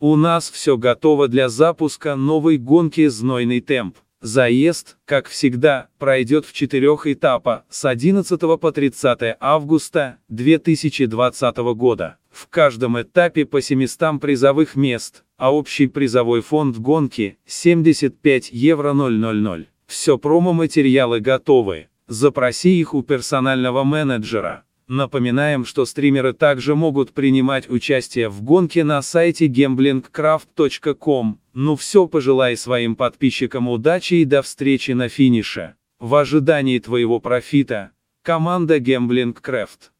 У нас все готово для запуска новой гонки «Знойный темп». Заезд, как всегда, пройдет в четырех этапах с 11 по 30 августа 2020 года. В каждом этапе по 700 призовых мест, а общий призовой фонд гонки – 75 евро 000. Все промо-материалы готовы. Запроси их у персонального менеджера. Напоминаем, что стримеры также могут принимать участие в гонке на сайте gamblingcraft.com. Ну все, пожелай своим подписчикам удачи и до встречи на финише. В ожидании твоего профита. Команда Gambling Craft.